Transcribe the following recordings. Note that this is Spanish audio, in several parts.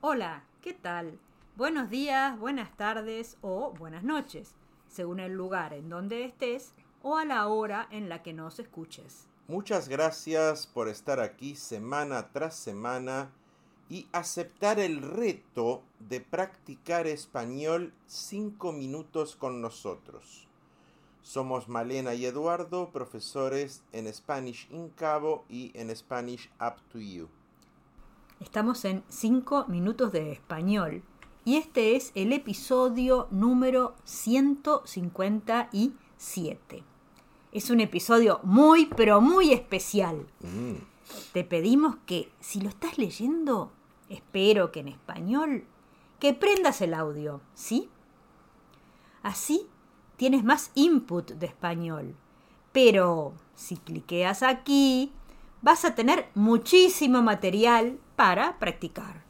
Hola, ¿qué tal? Buenos días, buenas tardes o buenas noches, según el lugar en donde estés o a la hora en la que nos escuches. Muchas gracias por estar aquí semana tras semana y aceptar el reto de practicar español cinco minutos con nosotros. Somos Malena y Eduardo, profesores en Spanish in Cabo y en Spanish Up to You. Estamos en 5 minutos de español y este es el episodio número 157. Es un episodio muy, pero muy especial. Mm, Te pedimos que, si lo estás leyendo, espero que en español, que prendas el audio, ¿sí? Así tienes más input de español. Pero si cliqueas aquí, vas a tener muchísimo material para practicar.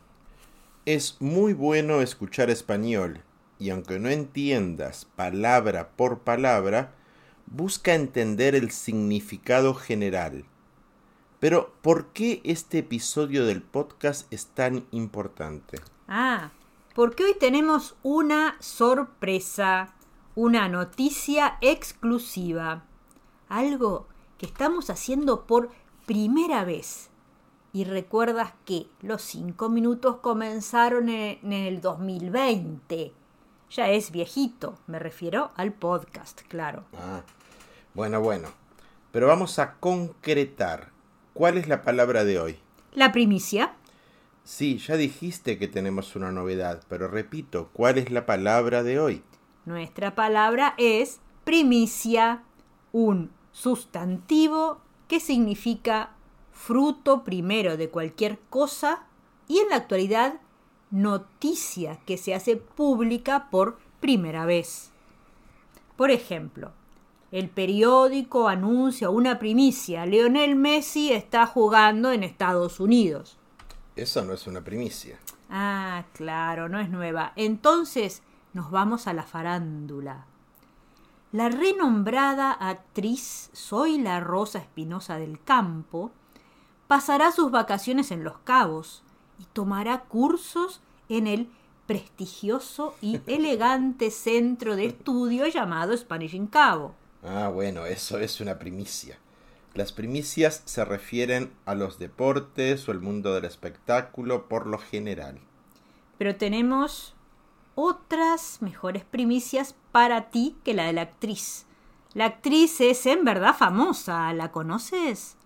Es muy bueno escuchar español y aunque no entiendas palabra por palabra, busca entender el significado general. Pero, ¿por qué este episodio del podcast es tan importante? Ah, porque hoy tenemos una sorpresa, una noticia exclusiva, algo que estamos haciendo por primera vez. Y recuerdas que los cinco minutos comenzaron en, el 2020. Ya es viejito, me refiero al podcast, claro. Ah, bueno, bueno. Pero vamos a concretar. ¿Cuál es la palabra de hoy? La primicia, Sí, ya dijiste que tenemos una novedad, pero repito, ¿cuál es la palabra de hoy? nuestra palabra es primicia, un sustantivo que significa fruto primero de cualquier cosa y en la actualidad noticia que se hace pública por primera vez. Por ejemplo, el periódico anuncia una primicia, Lionel Messi está jugando en Estados Unidos. Eso no es una primicia. Ah, claro, no es nueva. Entonces nos vamos a la farándula. La renombrada actriz Zoila Rosa Espinosa del Campo pasará sus vacaciones en Los Cabos y tomará cursos en el prestigioso y elegante centro de estudio llamado Spanish in Cabo. Ah, bueno, eso es una primicia. Las primicias se refieren a los deportes o el mundo del espectáculo por lo general. Pero tenemos otras mejores primicias para ti que la de la actriz. La actriz es en verdad famosa, ¿la conoces?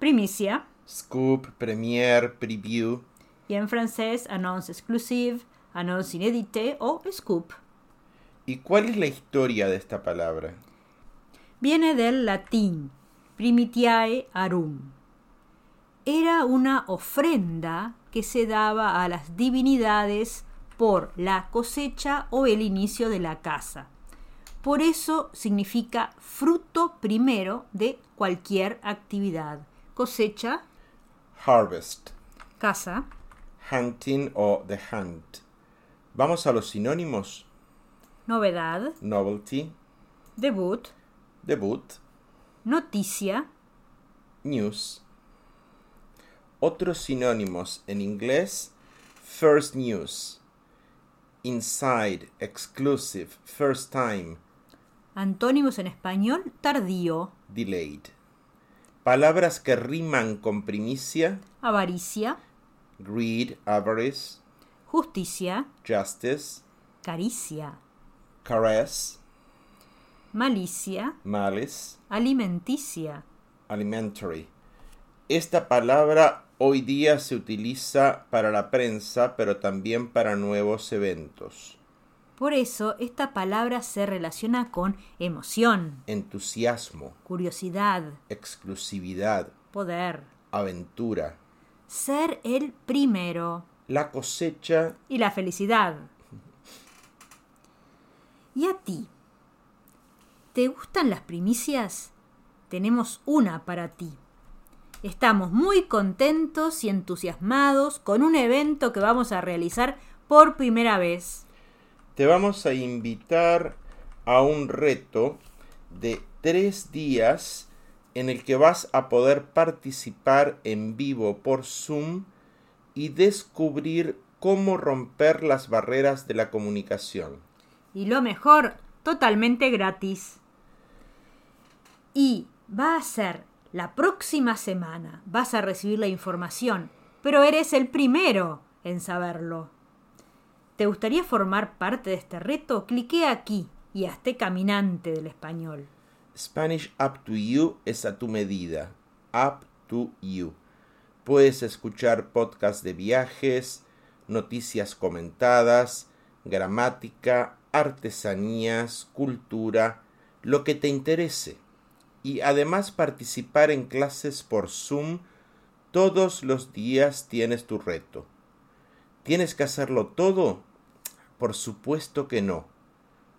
Primicia, Scoop, premiere, preview. y en francés annonce exclusive, annonce inédite o scoop. ¿Y cuál es la historia de esta palabra? Viene del latín primitiae arum. Era una ofrenda que se daba a las divinidades por la cosecha o el inicio de la casa. Por eso significa fruto primero de cualquier actividad. Cosecha, Harvest, casa, hunting o the hunt. Vamos a los sinónimos. novedad, Novelty, debut, debut, noticia, news. Otros sinónimos en inglés, first news, inside, exclusive, first time, antónimos en español, tardío, delayed. Palabras que riman con primicia, avaricia, greed, avarice, justicia, justice, caricia, caress, malicia, malice, alimenticia. alimentary. Esta palabra hoy día se utiliza para la prensa, pero también para nuevos eventos. Por eso esta palabra se relaciona con emoción, Entusiasmo, curiosidad, exclusividad, poder, aventura, ser el primero la cosecha y la felicidad. ¿Y a ti? ¿Te gustan las primicias? Tenemos una para ti. Estamos muy contentos y entusiasmados con un evento que vamos a realizar por primera vez. te vamos a invitar a un reto de tres días en el que vas a poder participar en vivo por Zoom y descubrir cómo romper las barreras de la comunicación. Y lo mejor, totalmente gratis. Y va a ser la próxima semana. Vas a recibir la información, pero eres el primero en saberlo. ¿Te gustaría formar parte de este reto? Clique aquí y hazte caminante del español. Spanish Up to You es a tu medida. Up to You. Puedes escuchar podcasts de viajes, noticias comentadas, gramática, artesanías, cultura, lo que te interese. Y además participar en clases por Zoom todos los días tienes tu reto. ¿Tienes que hacerlo todo? Por supuesto que no.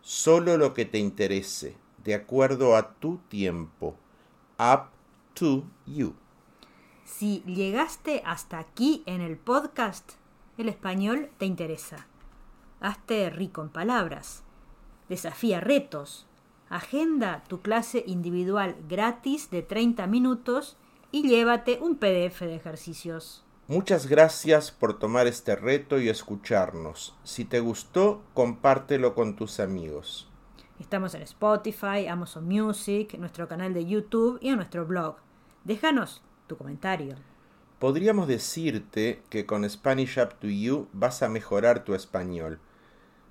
Solo lo que te interese, de acuerdo a tu tiempo. Up to you. Si llegaste hasta aquí en el podcast, el español te interesa. Hazte rico en palabras. Desafía retos. Agenda tu clase individual gratis de 30 minutos y llévate un PDF de ejercicios. Muchas gracias por tomar este reto y escucharnos. Si te gustó, compártelo con tus amigos. Estamos en Spotify, Amazon Music, nuestro canal de YouTube y en nuestro blog. Déjanos tu comentario. Podríamos decirte que con Spanish Up to You vas a mejorar tu español,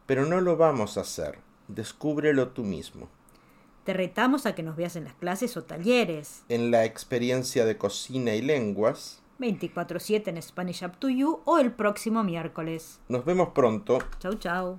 pero no lo vamos a hacer. Descúbrelo tú mismo. Te retamos a que nos veas en las clases o talleres. En la experiencia de cocina y lenguas 24/7 en Spanish Up to You o el próximo miércoles. Nos vemos pronto. Chau, chau.